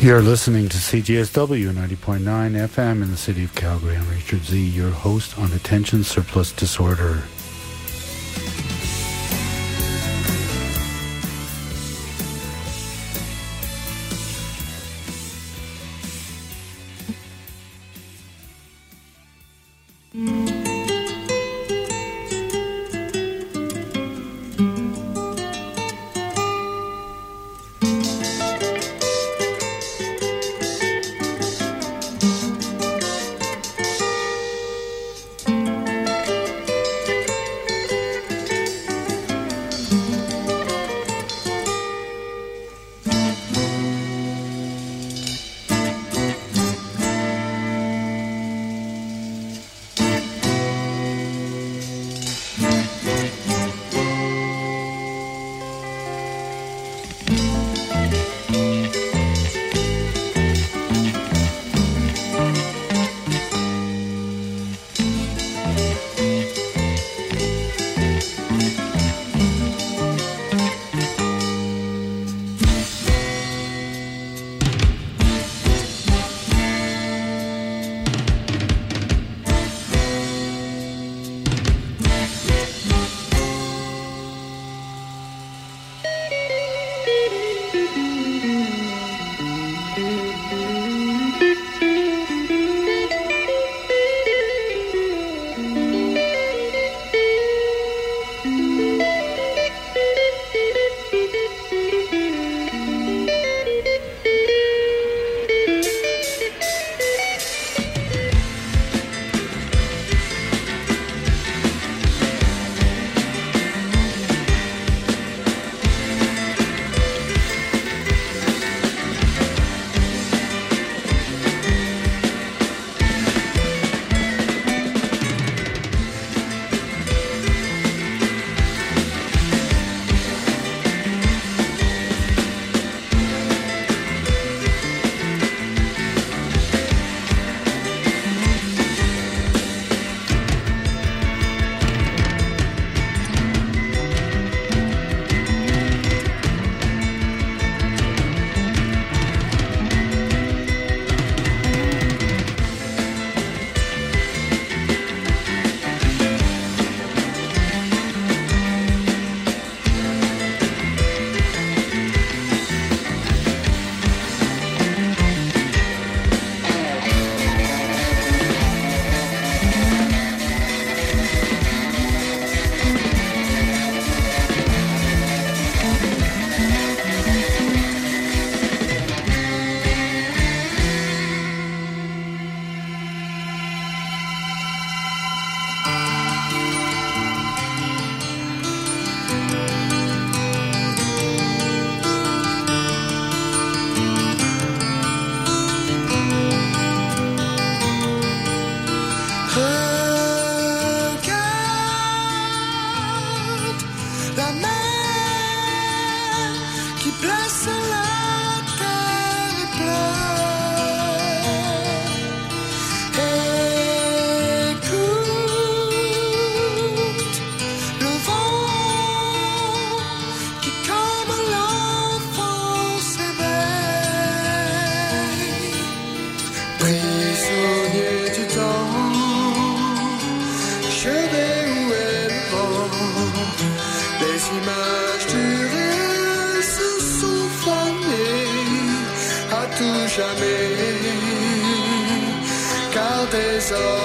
You're listening to CJSW 90.9 FM in the city of Calgary. I'm Richard Z., your host on attention surplus disorder. Saber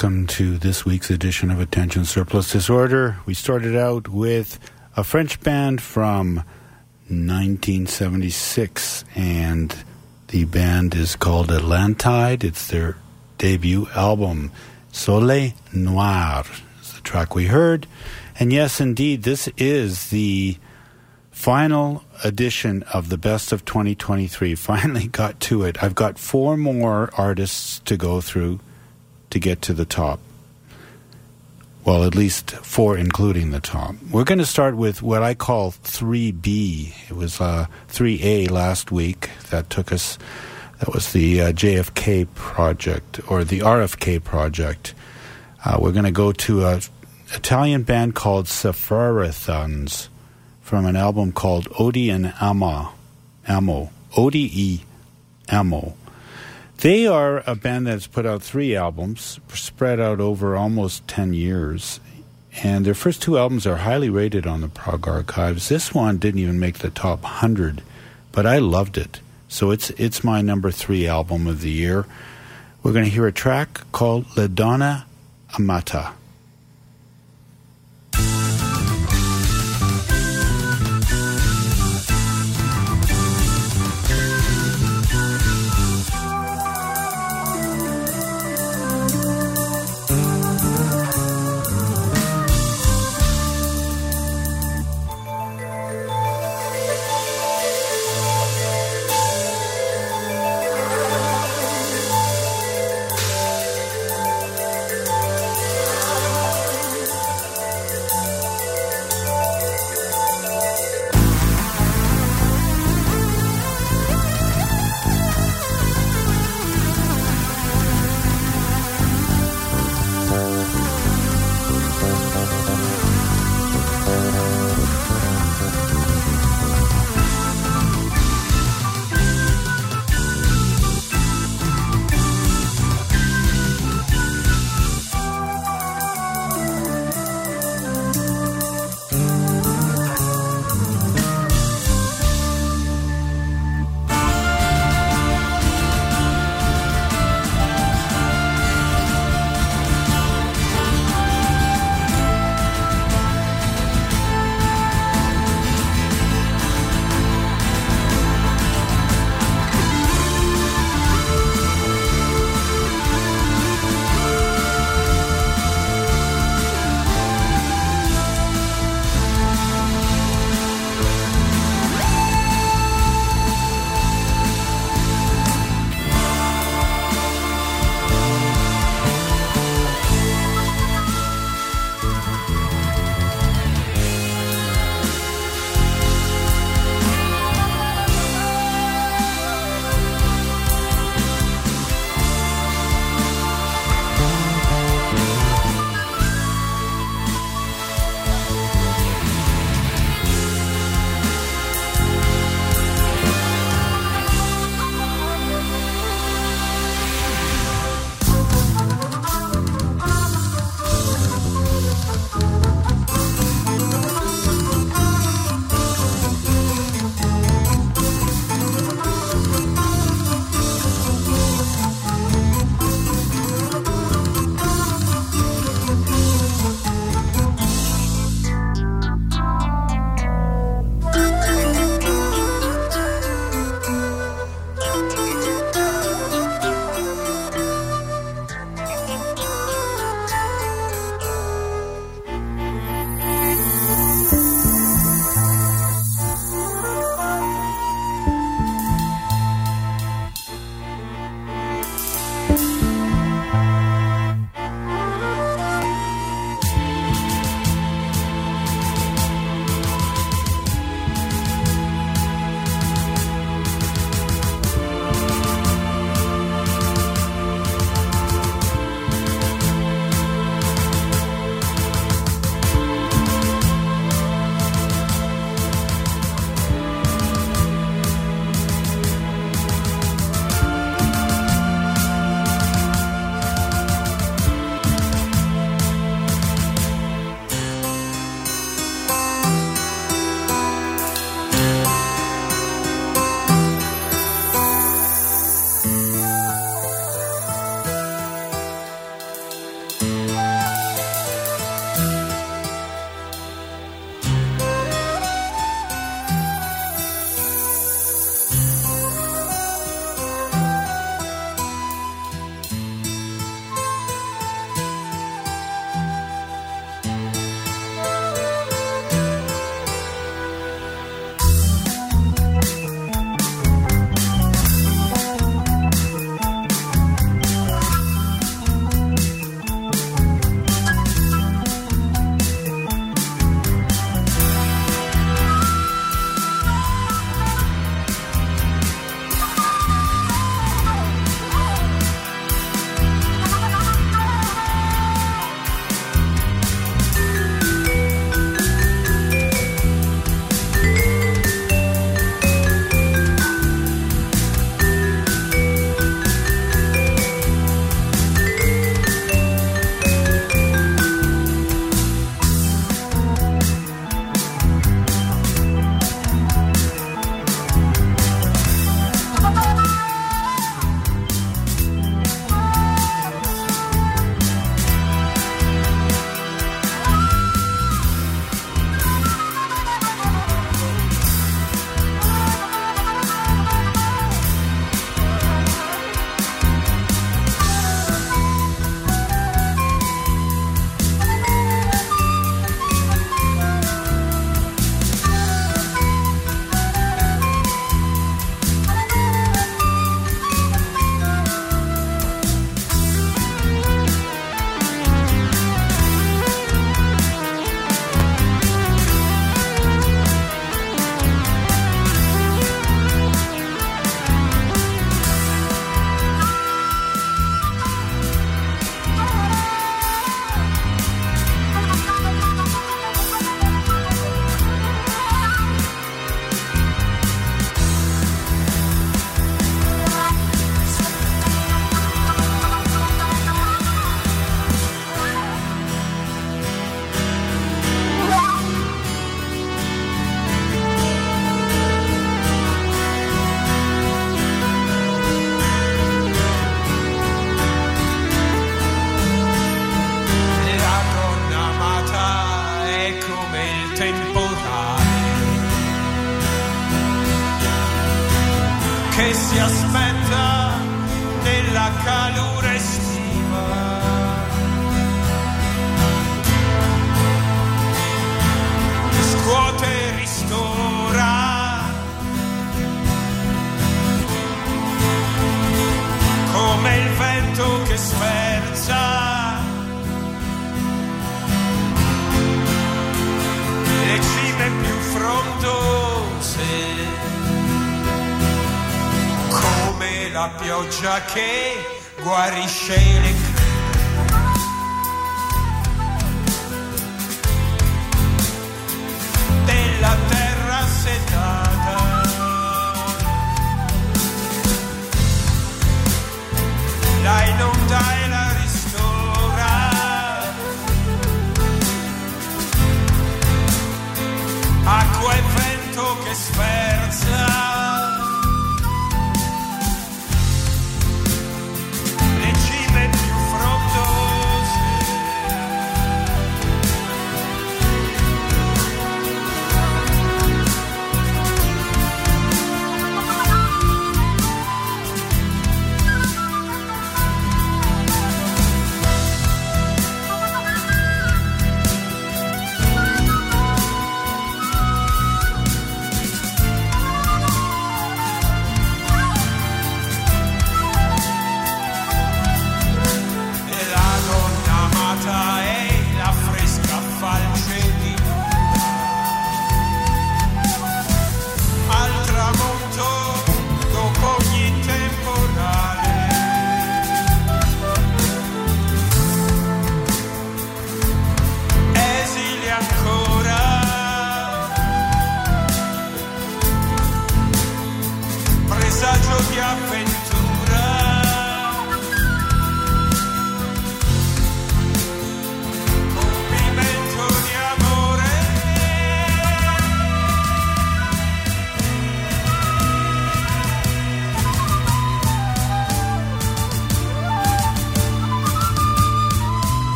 welcome to this week's edition of Attention Surplus Disorder. We started out with a French band from 1976, and the band is called Atlantide. It's their debut album, Soleil Noir, is the track we heard. And yes, indeed, this is the final edition of the best of 2023. Finally got to it. I've got four more artists to go through to get to the top. Well, at least four, including the top. We're going to start with what I call 3B. It was uh, 3A last week that took us, that was the uh, JFK project, or the RFK project. Uh, we're going to go to an Italian band called Sfaratthons from an album called Odi and Ama. Amo. O-D-E Amo. They are a band that's put out three albums, spread out over almost 10 years. And their first two albums are highly rated on the Prog Archives. This one didn't even make the top 100, but I loved it. So it's, it's my number three album of the year. We're going to hear a track called La Donna Amata.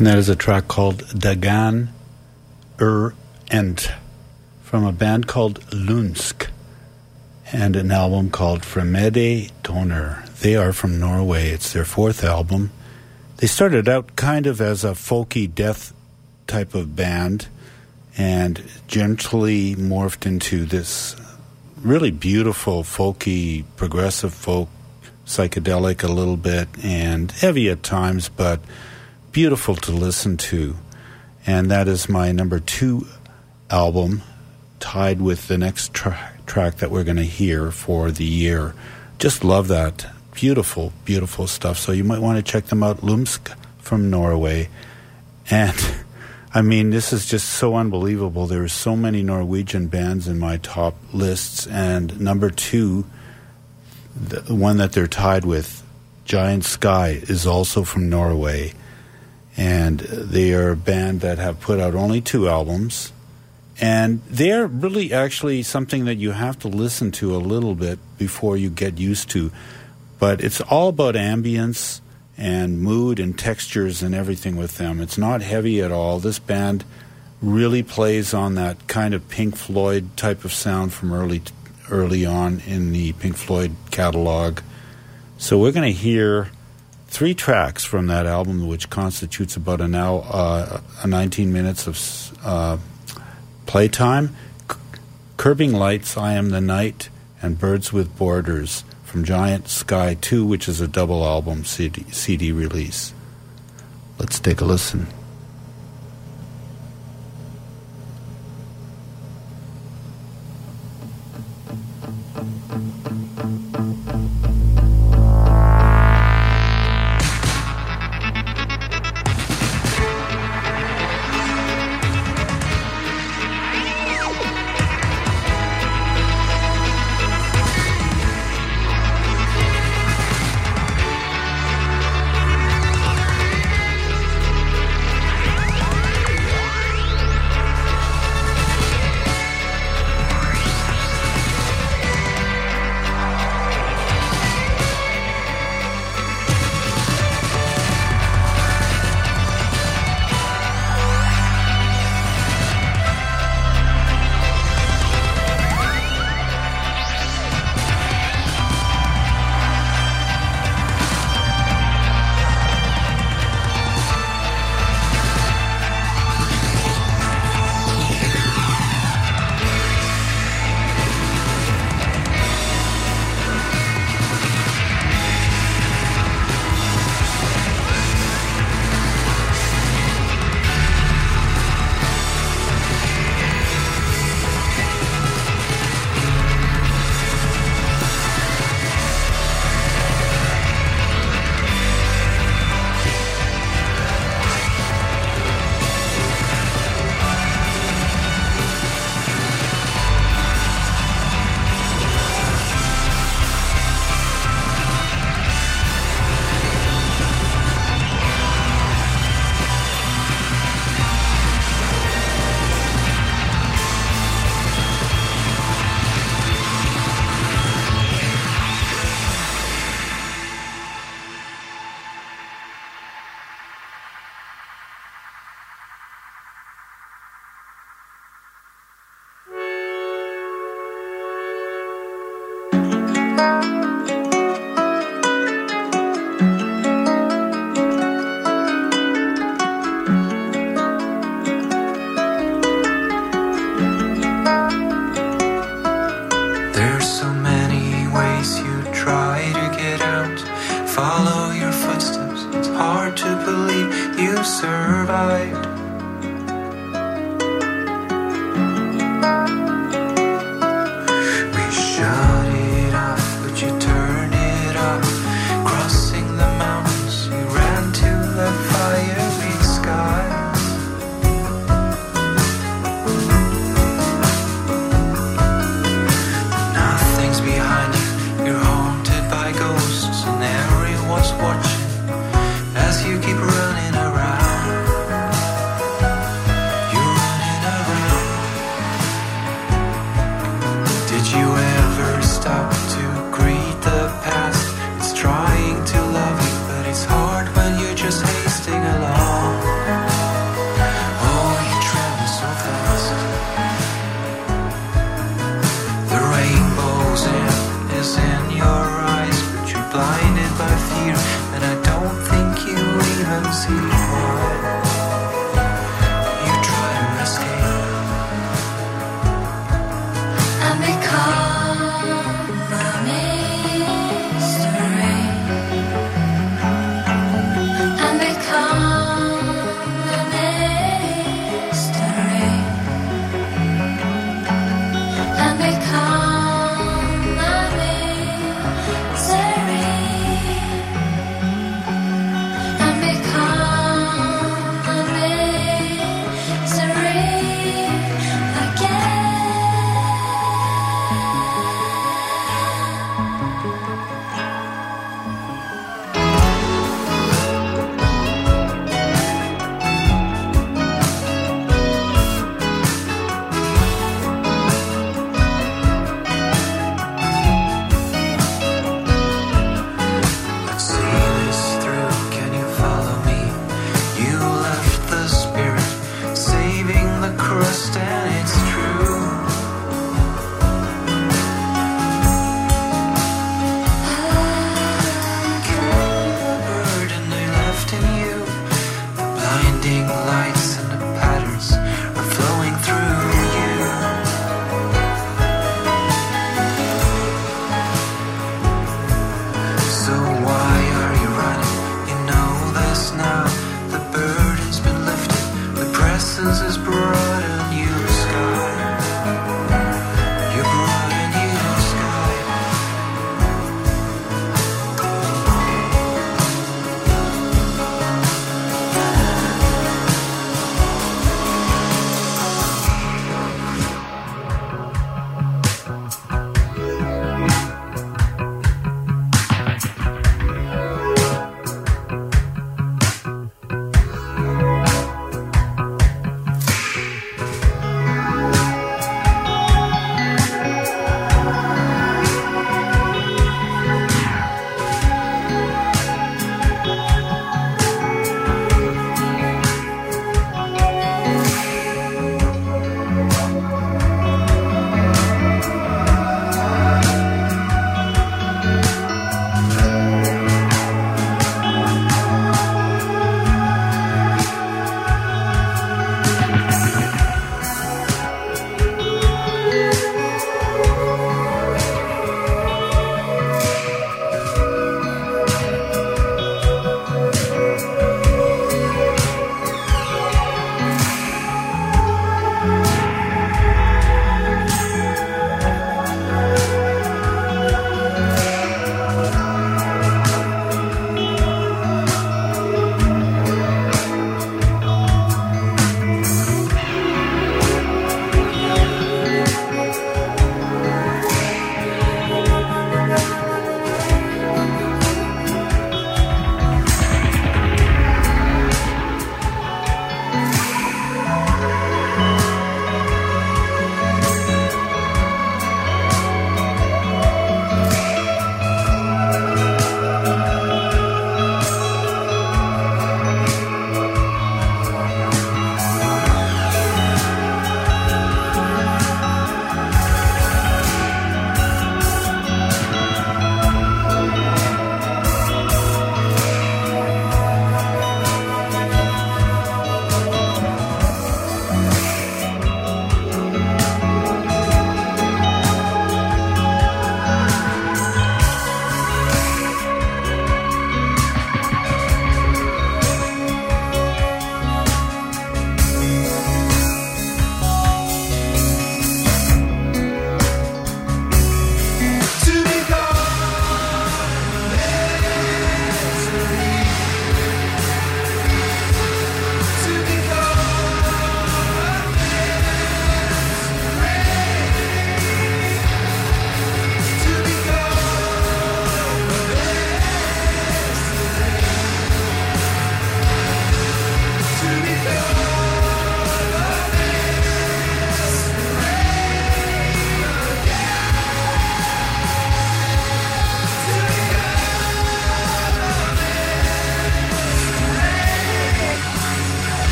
And that is a track called Dagan Ur Ent from a band called Lumsk and an album called Fremmede Toner. They are from Norway. It's their fourth album. They started out kind of as a folky death type of band and gently morphed into this really beautiful folky progressive folk psychedelic a little bit and heavy at times but beautiful to listen to and that is my number two album tied with the next tra- track that we're going to hear for the year. Just love that. Beautiful beautiful stuff. So you might want to check them out. Lumsk from norway. And I mean, this is just so unbelievable. There are so many Norwegian bands in my top lists, and number two, the one that they're tied with, Giant Sky, is also from Norway and they are a band that have put out only two albums. And they're really actually something that you have to listen to a little bit before you get used to. But it's all about ambience and mood and textures and everything with them. It's not heavy at all. This band really plays on that kind of Pink Floyd type of sound from early early on in the Pink Floyd catalog. So we're going to hear three tracks from that album, which constitutes about an hour, uh, 19 minutes of uh, playtime. C- Curbing Lights, I Am the Night, and Birds with Borders from Giant Sky 2, which is a double album CD, CD release. Let's take a listen.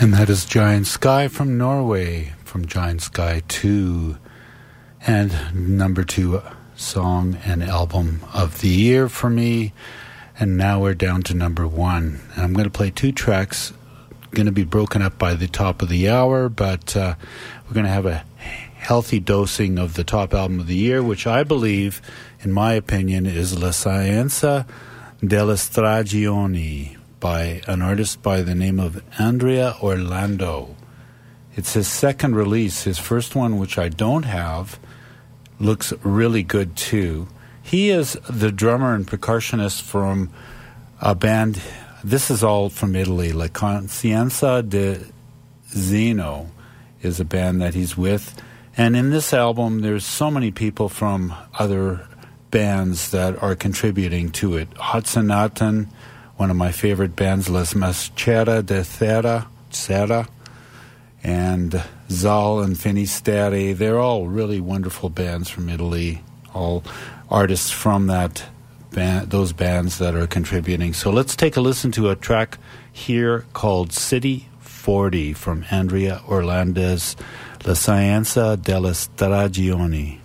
And that is Giant Sky from Norway, from Giant Sky 2. And number two song and album of the year for me. And now we're down to number one. And I'm going to play two tracks, going to be broken up by the top of the hour, but uh, we're going to have a healthy dosing of the top album of the year, which I believe, in my opinion, is La Scienza delle Stagioni by an artist by the name of Andrea Orlando. It's his second release. His first one, which I don't have, looks really good too. He is the drummer and percussionist from a band. This is all from Italy. La Coscienza de Zeno is a band that he's with. And in this album, there's so many people from other bands that are contributing to it. Hudson one of my favorite bands, Les Maschera de Serra, Serra, and Zaal and Finisterre. They're all really wonderful bands from Italy, all artists from that band, those bands that are contributing. So let's take a listen to a track here called City 40 from Andrea Orlando's La Scienza delle Stagioni.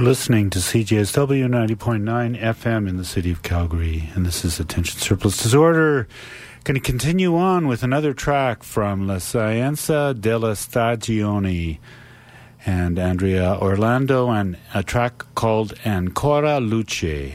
You're listening to CJSW 90.9 FM in the city of Calgary. And this is Attention Surplus Disorder. Going to continue on with another track from La Scienza della Stagione and Andrea Orlando and a track called Ancora Luce.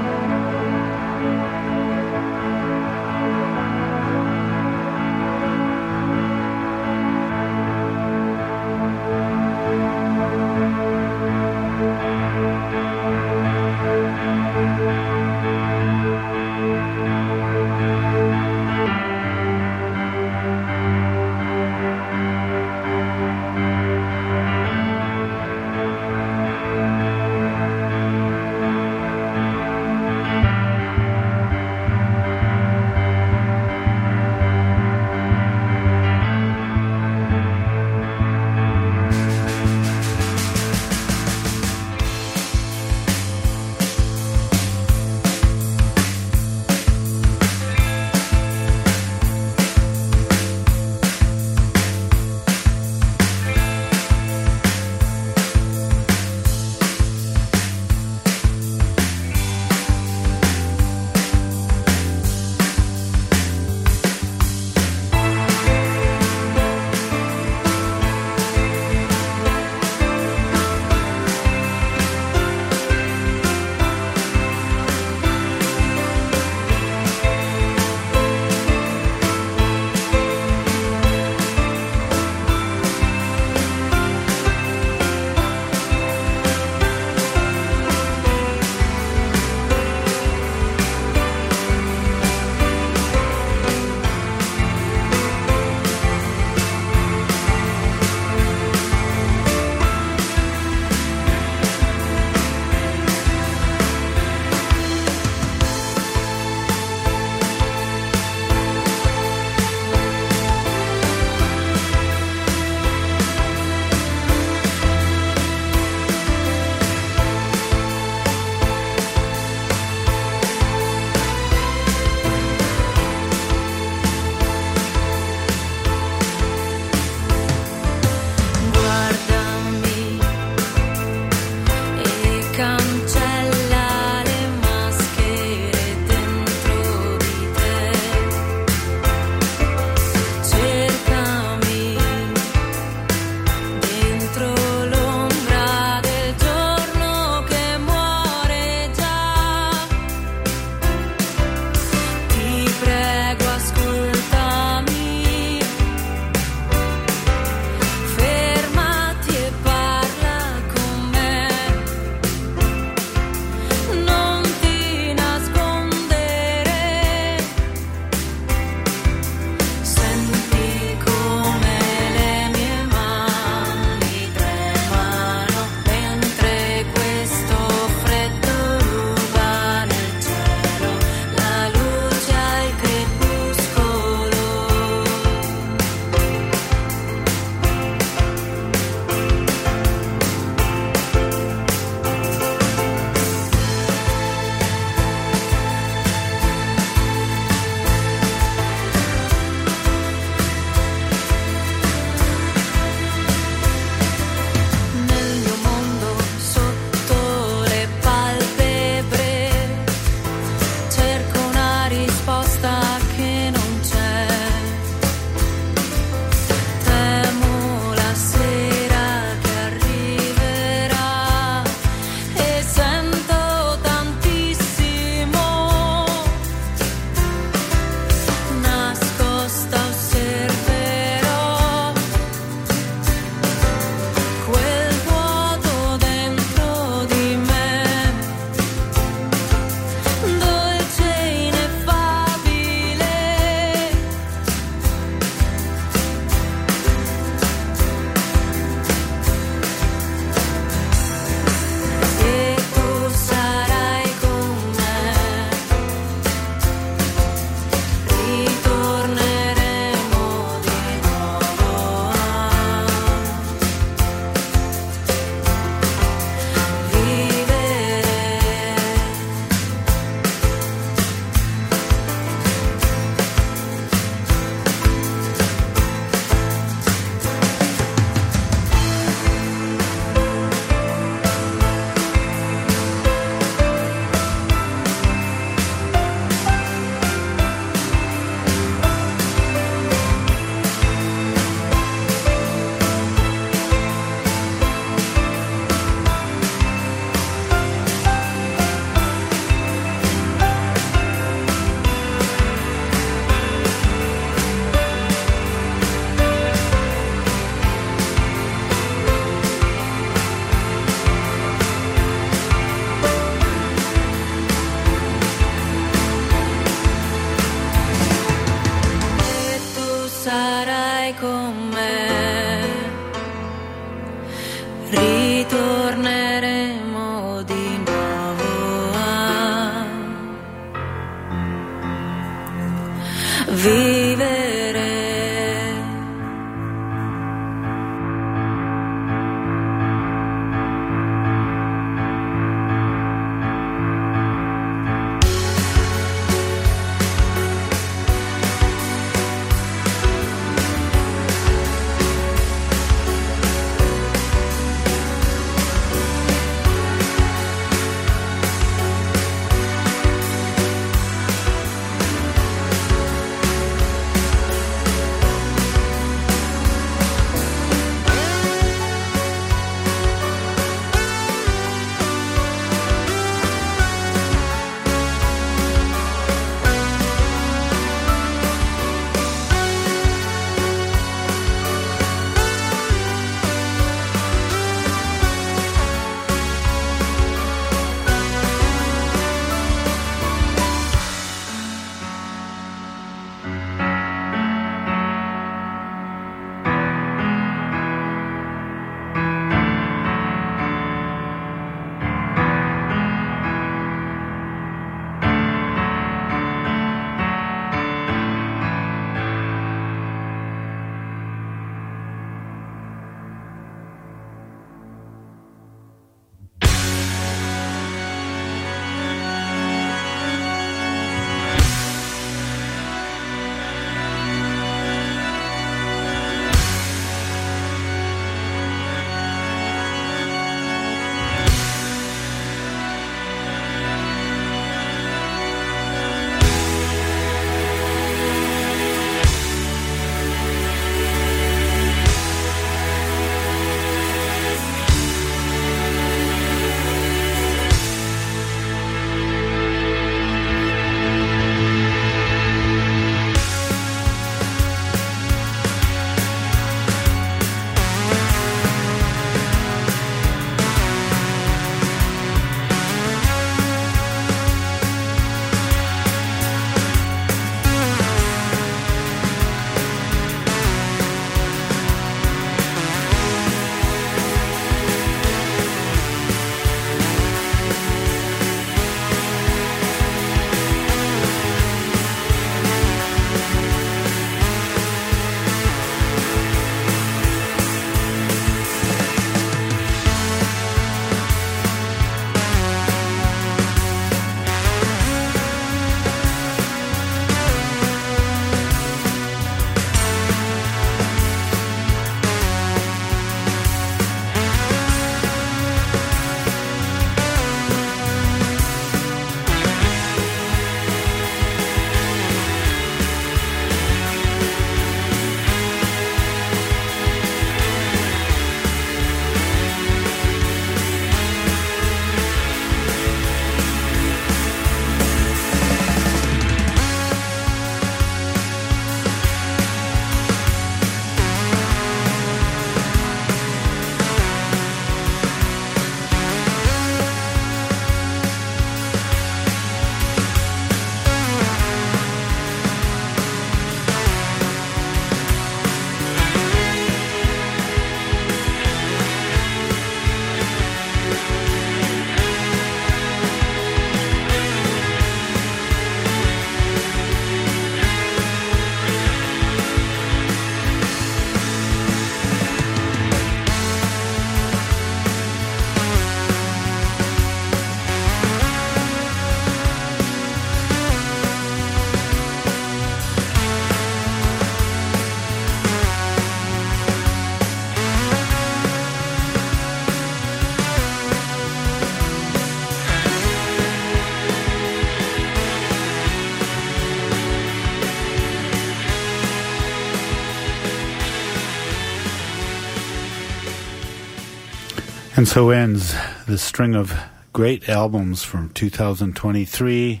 And so ends the string of great albums from 2023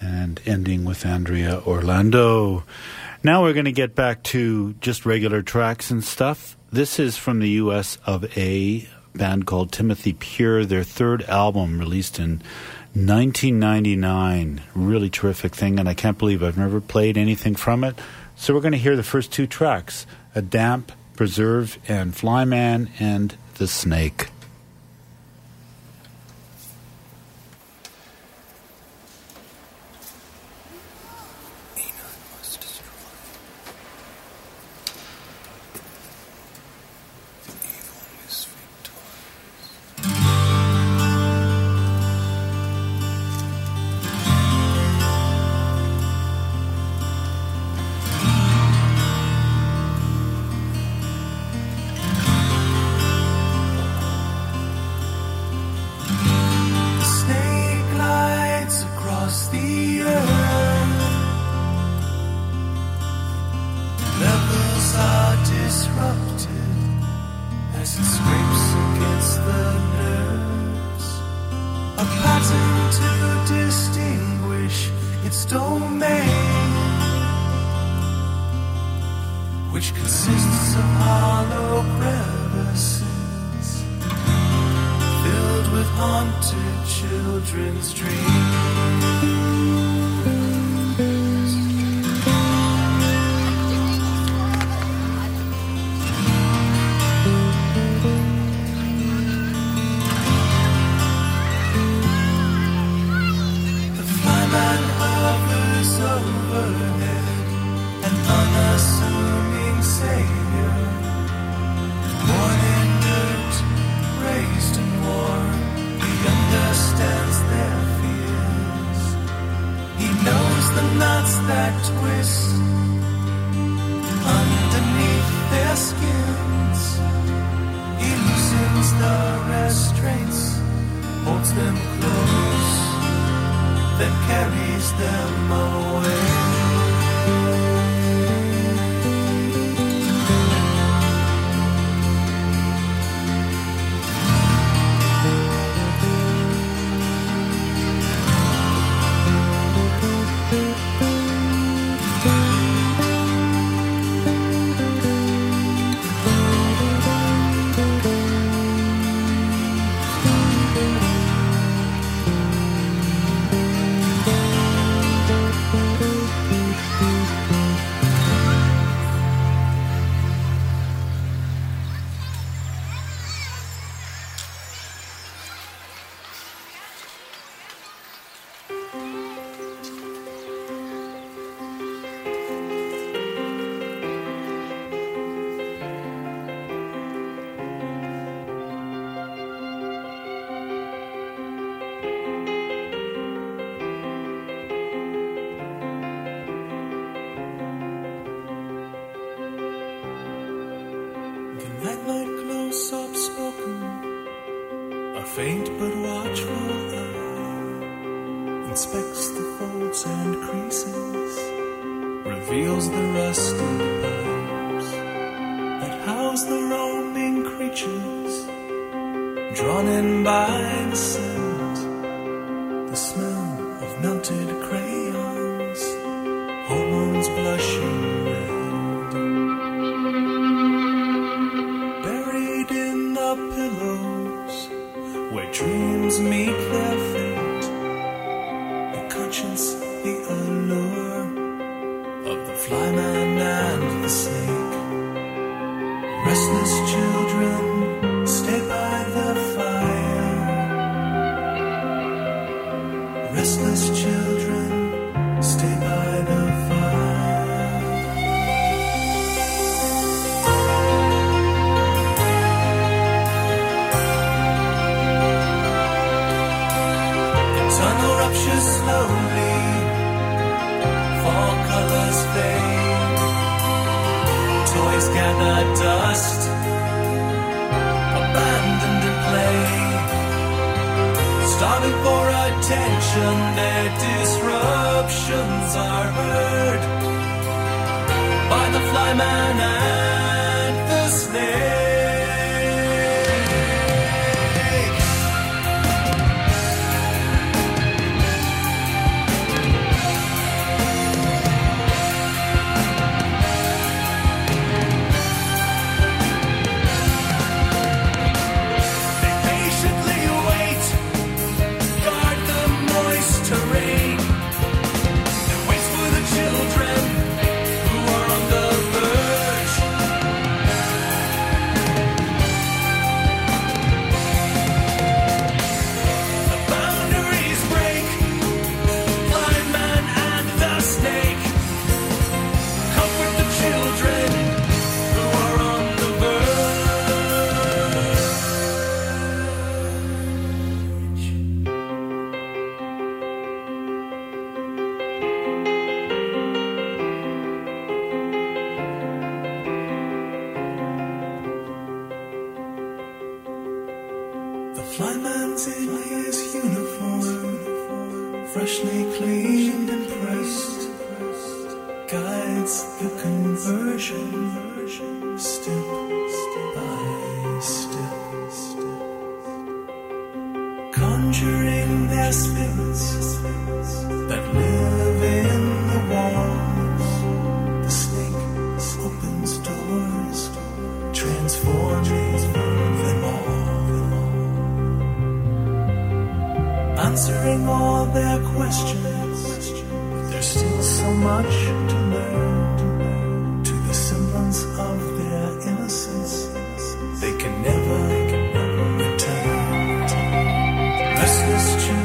and ending with Andrea Orlando. Now we're going to get back to just regular tracks and stuff. This is from the US of A band called Timothy Pure, their third album released in 1999. Really terrific thing, and I can't believe I've never played anything from it. So we're going to hear the first two tracks A Damp, Preserve, and Flyman, and The Snake. Restless children,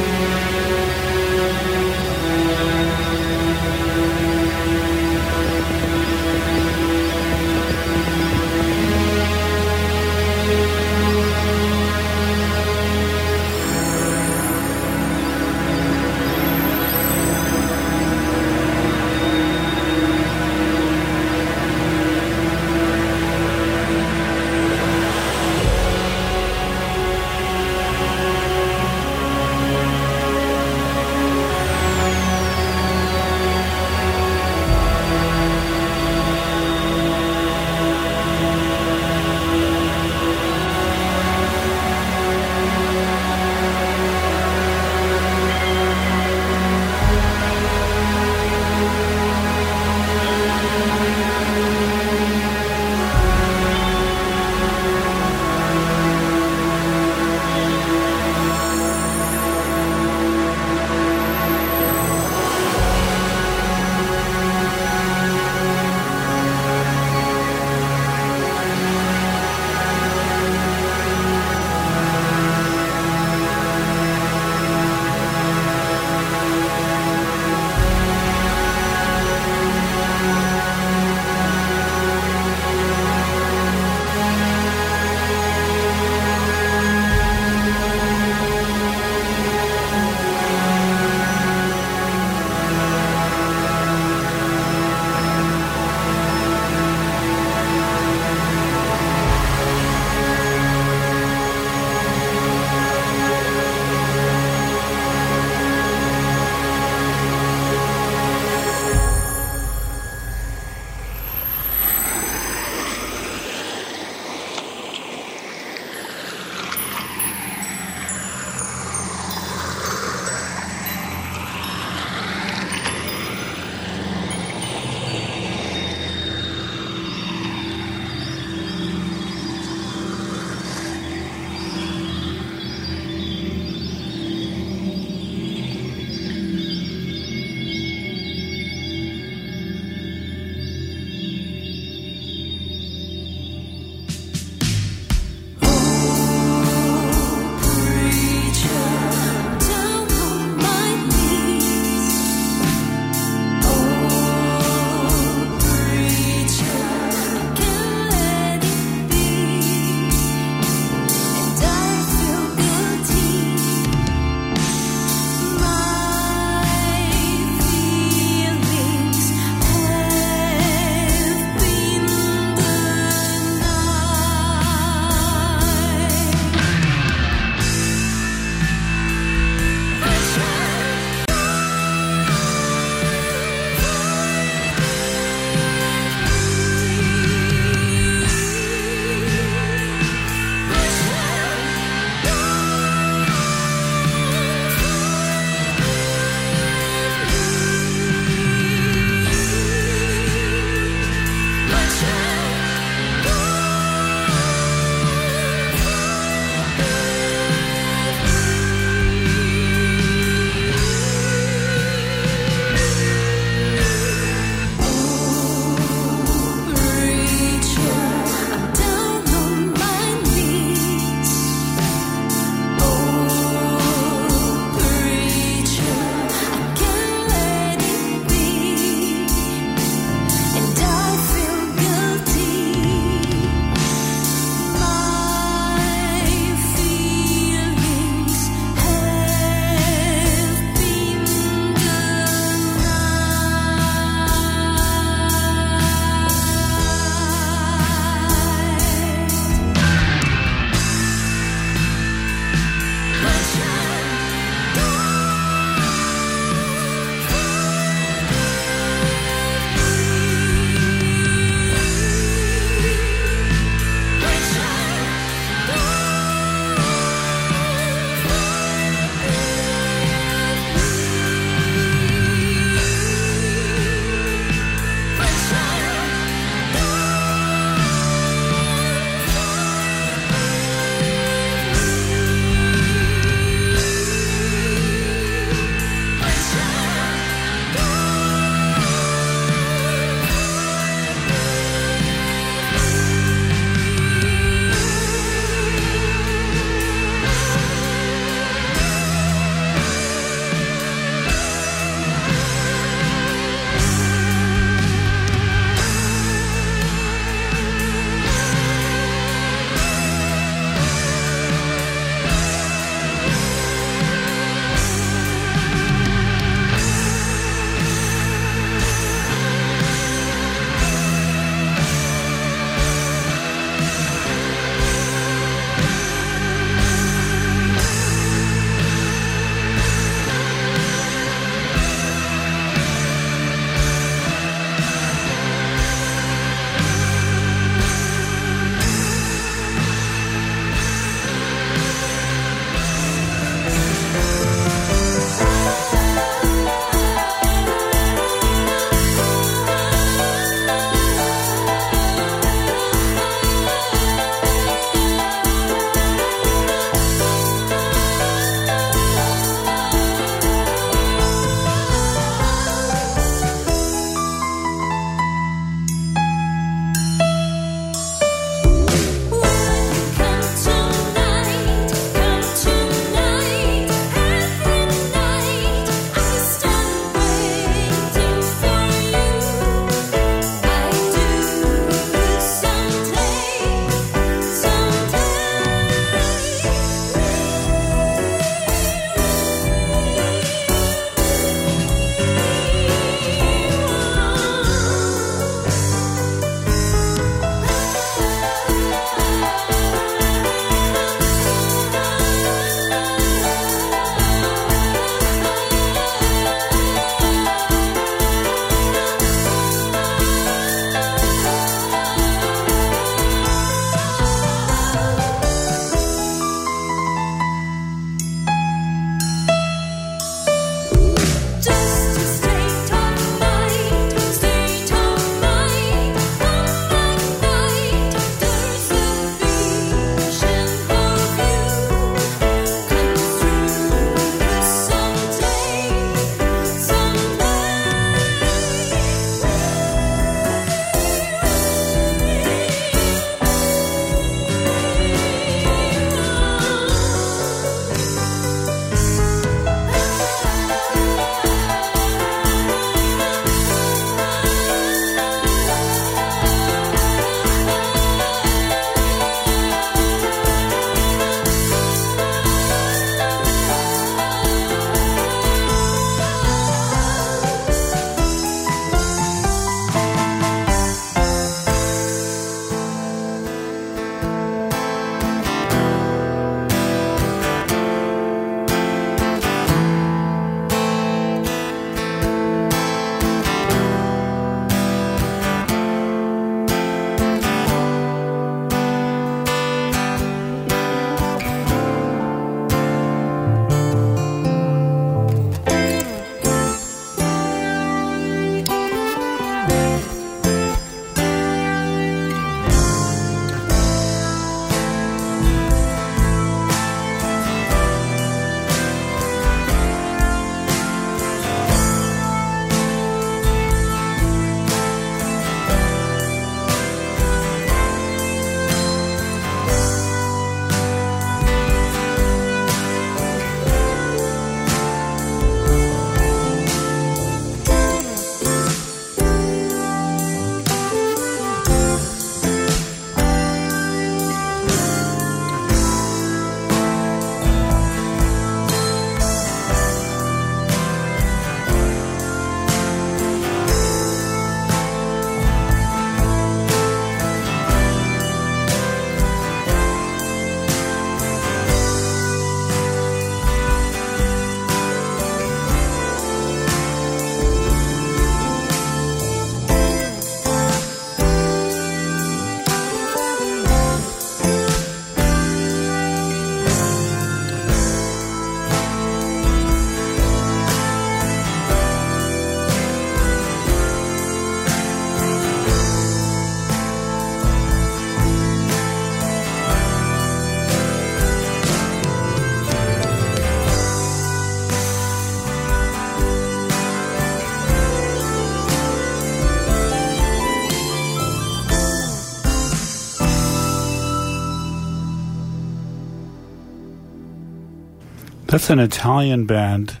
That's an Italian band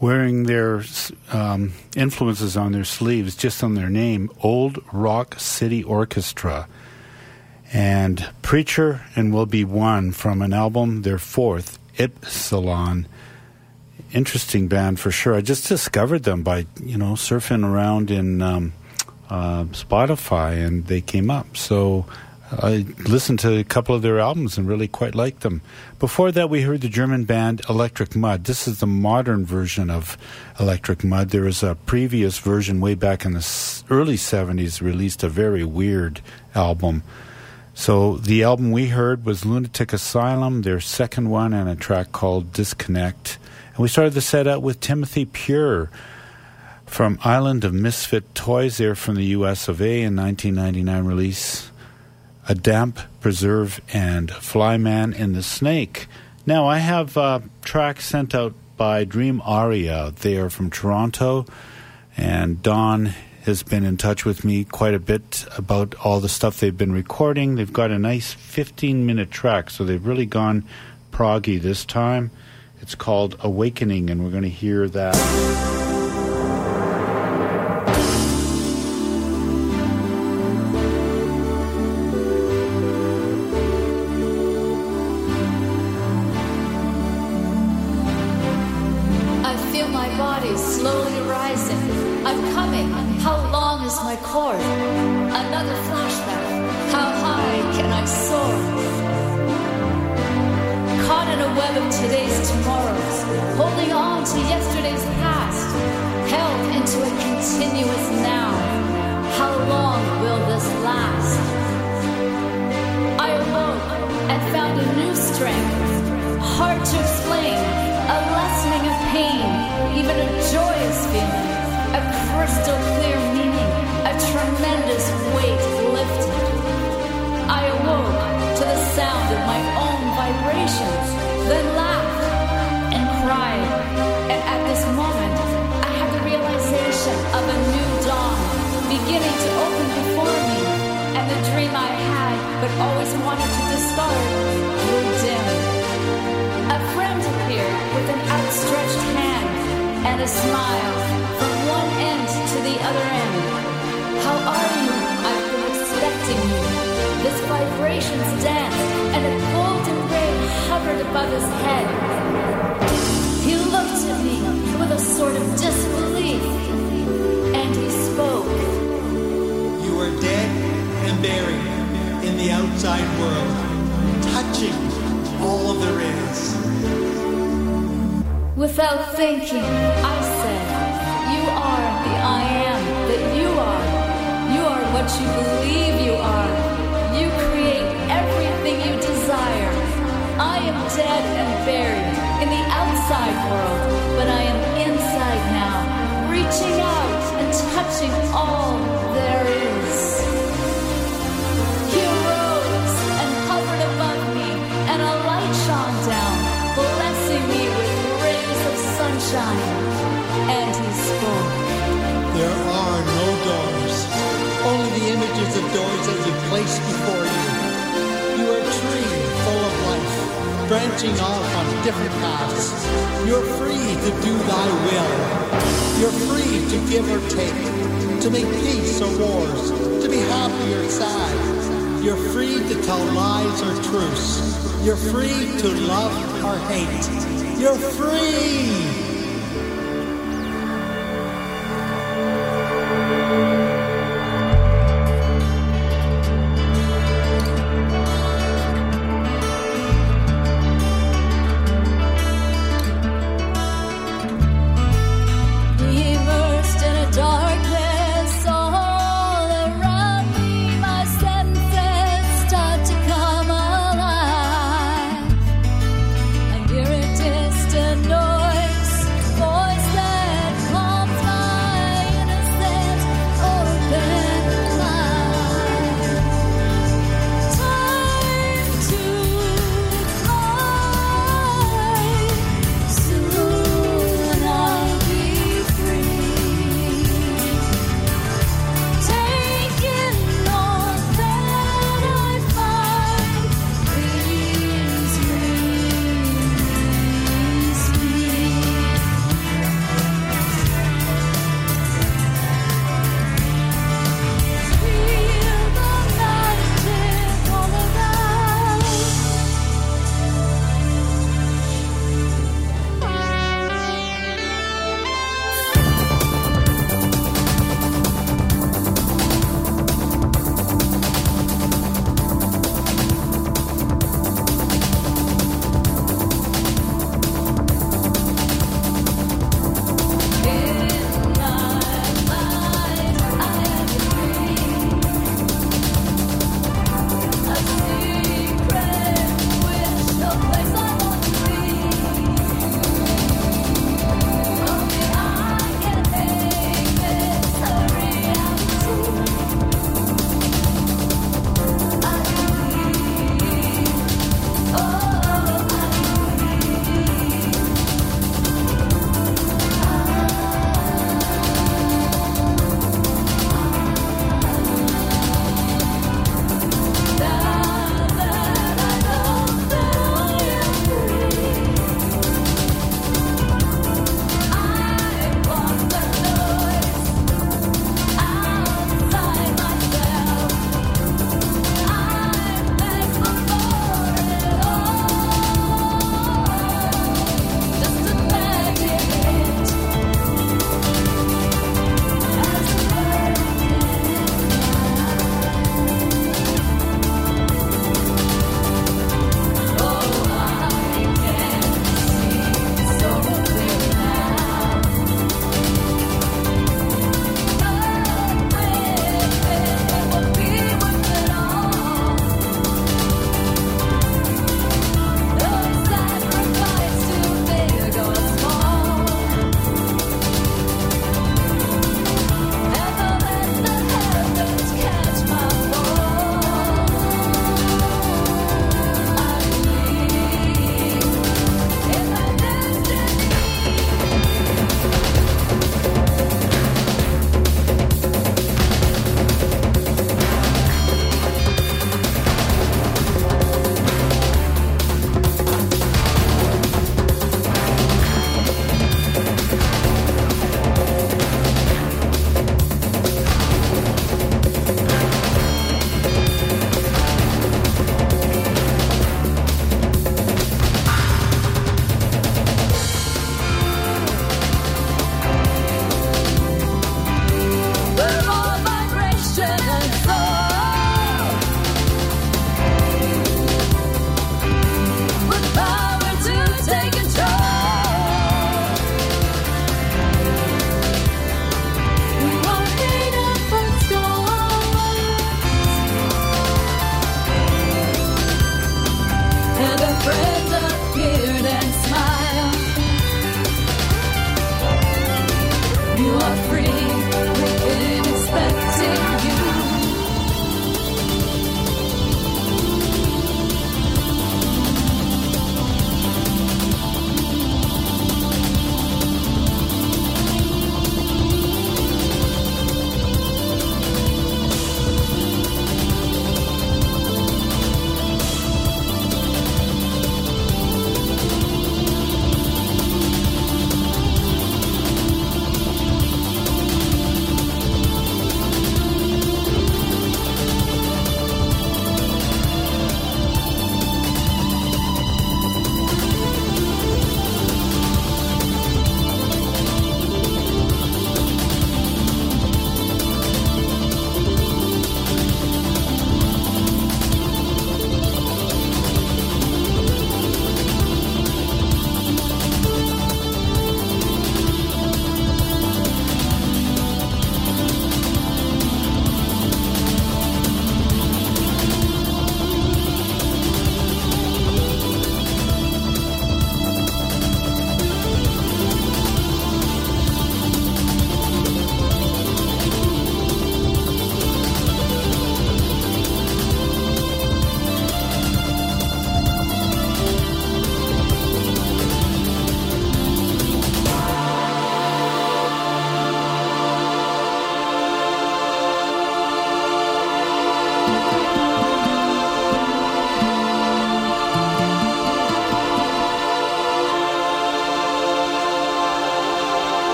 wearing their um, influences on their sleeves, just on their name, Old Rock City Orchestra. And Preacher and Will Be One from an album, their fourth, Ypsilon. Interesting band for sure. I just discovered them by, you know, surfing around in um, uh, Spotify and they came up. So I listened to a couple of their albums and really quite liked them. Before that, we heard the German band Electric Mud. This is the modern version of Electric Mud. There was a previous version way back in the early 70s, released a very weird album. So the album we heard was Lunatic Asylum, their second one, and a track called Disconnect. And we started the set out with Timothy Pure from Island of Misfit Toys, there from the US of A in 1999 release. A Damp Preserve and Flyman in the Snake. Now, I have uh, tracks sent out by Dream Aria. They are from Toronto, and Don has been in touch with me quite a bit about all the stuff they've been recording. They've got a nice 15 minute track, so they've really gone proggy this time. It's called Awakening, and we're going to hear that.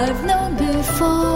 I've known before.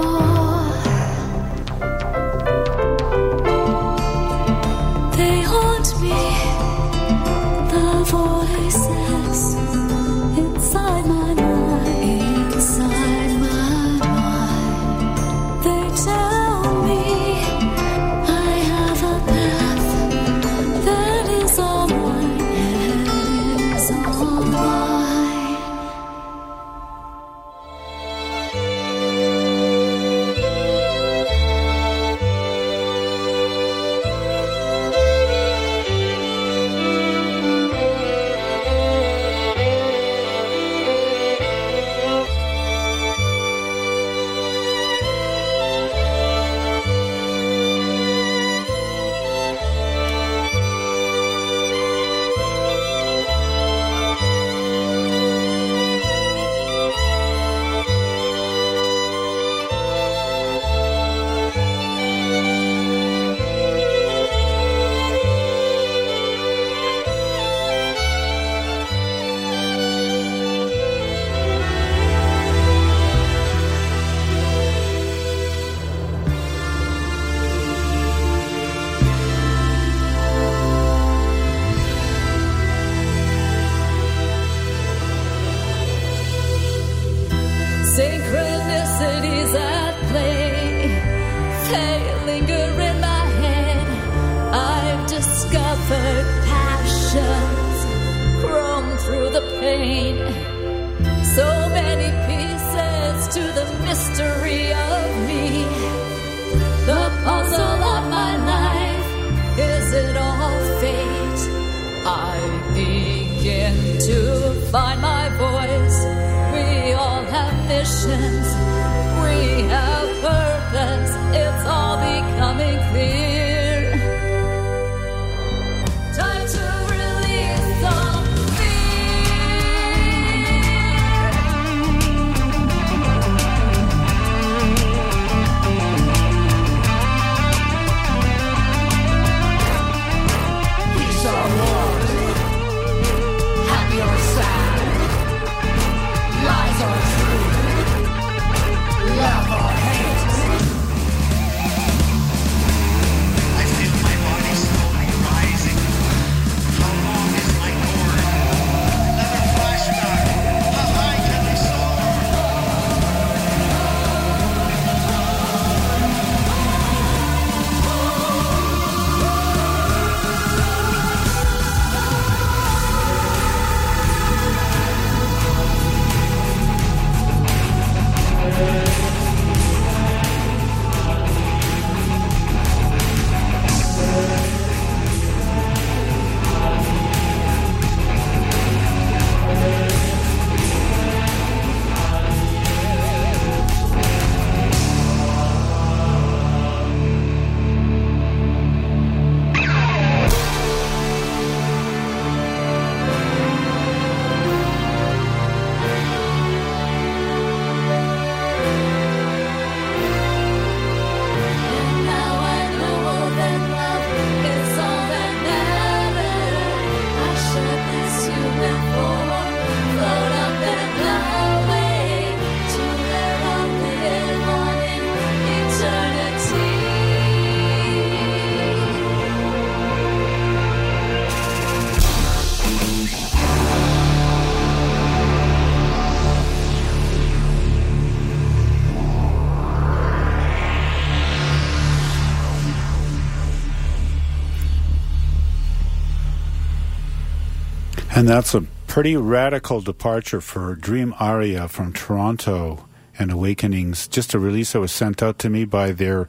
And that's a pretty radical departure for Dream Aria from Toronto and Awakenings. Just a release that was sent out to me by their,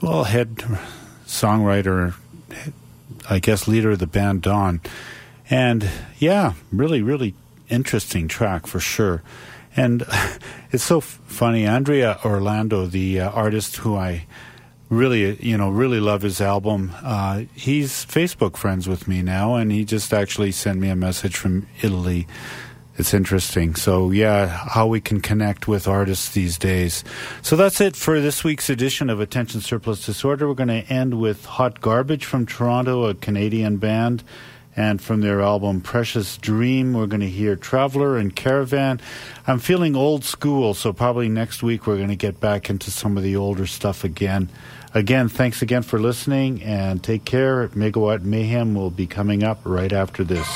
well, head songwriter, I guess, leader of the band, Don. And yeah, really, really interesting track for sure. And it's so funny. Andrea Orlando, the uh, artist who I really, you know, really love his album, uh, he's Facebook friends with me now, and he just actually sent me a message from Italy. It's interesting. So, yeah, how we can connect with artists these days. So, that's it for this week's edition of Attention Surplus Disorder. We're going to end with Hot Garbage from Toronto, a Canadian band. And from their album Precious Dream, we're going to hear Traveler and Caravan. I'm feeling old school, so probably next week we're going to get back into some of the older stuff again. Again, thanks again for listening and take care. Megawatt Mayhem will be coming up right after this.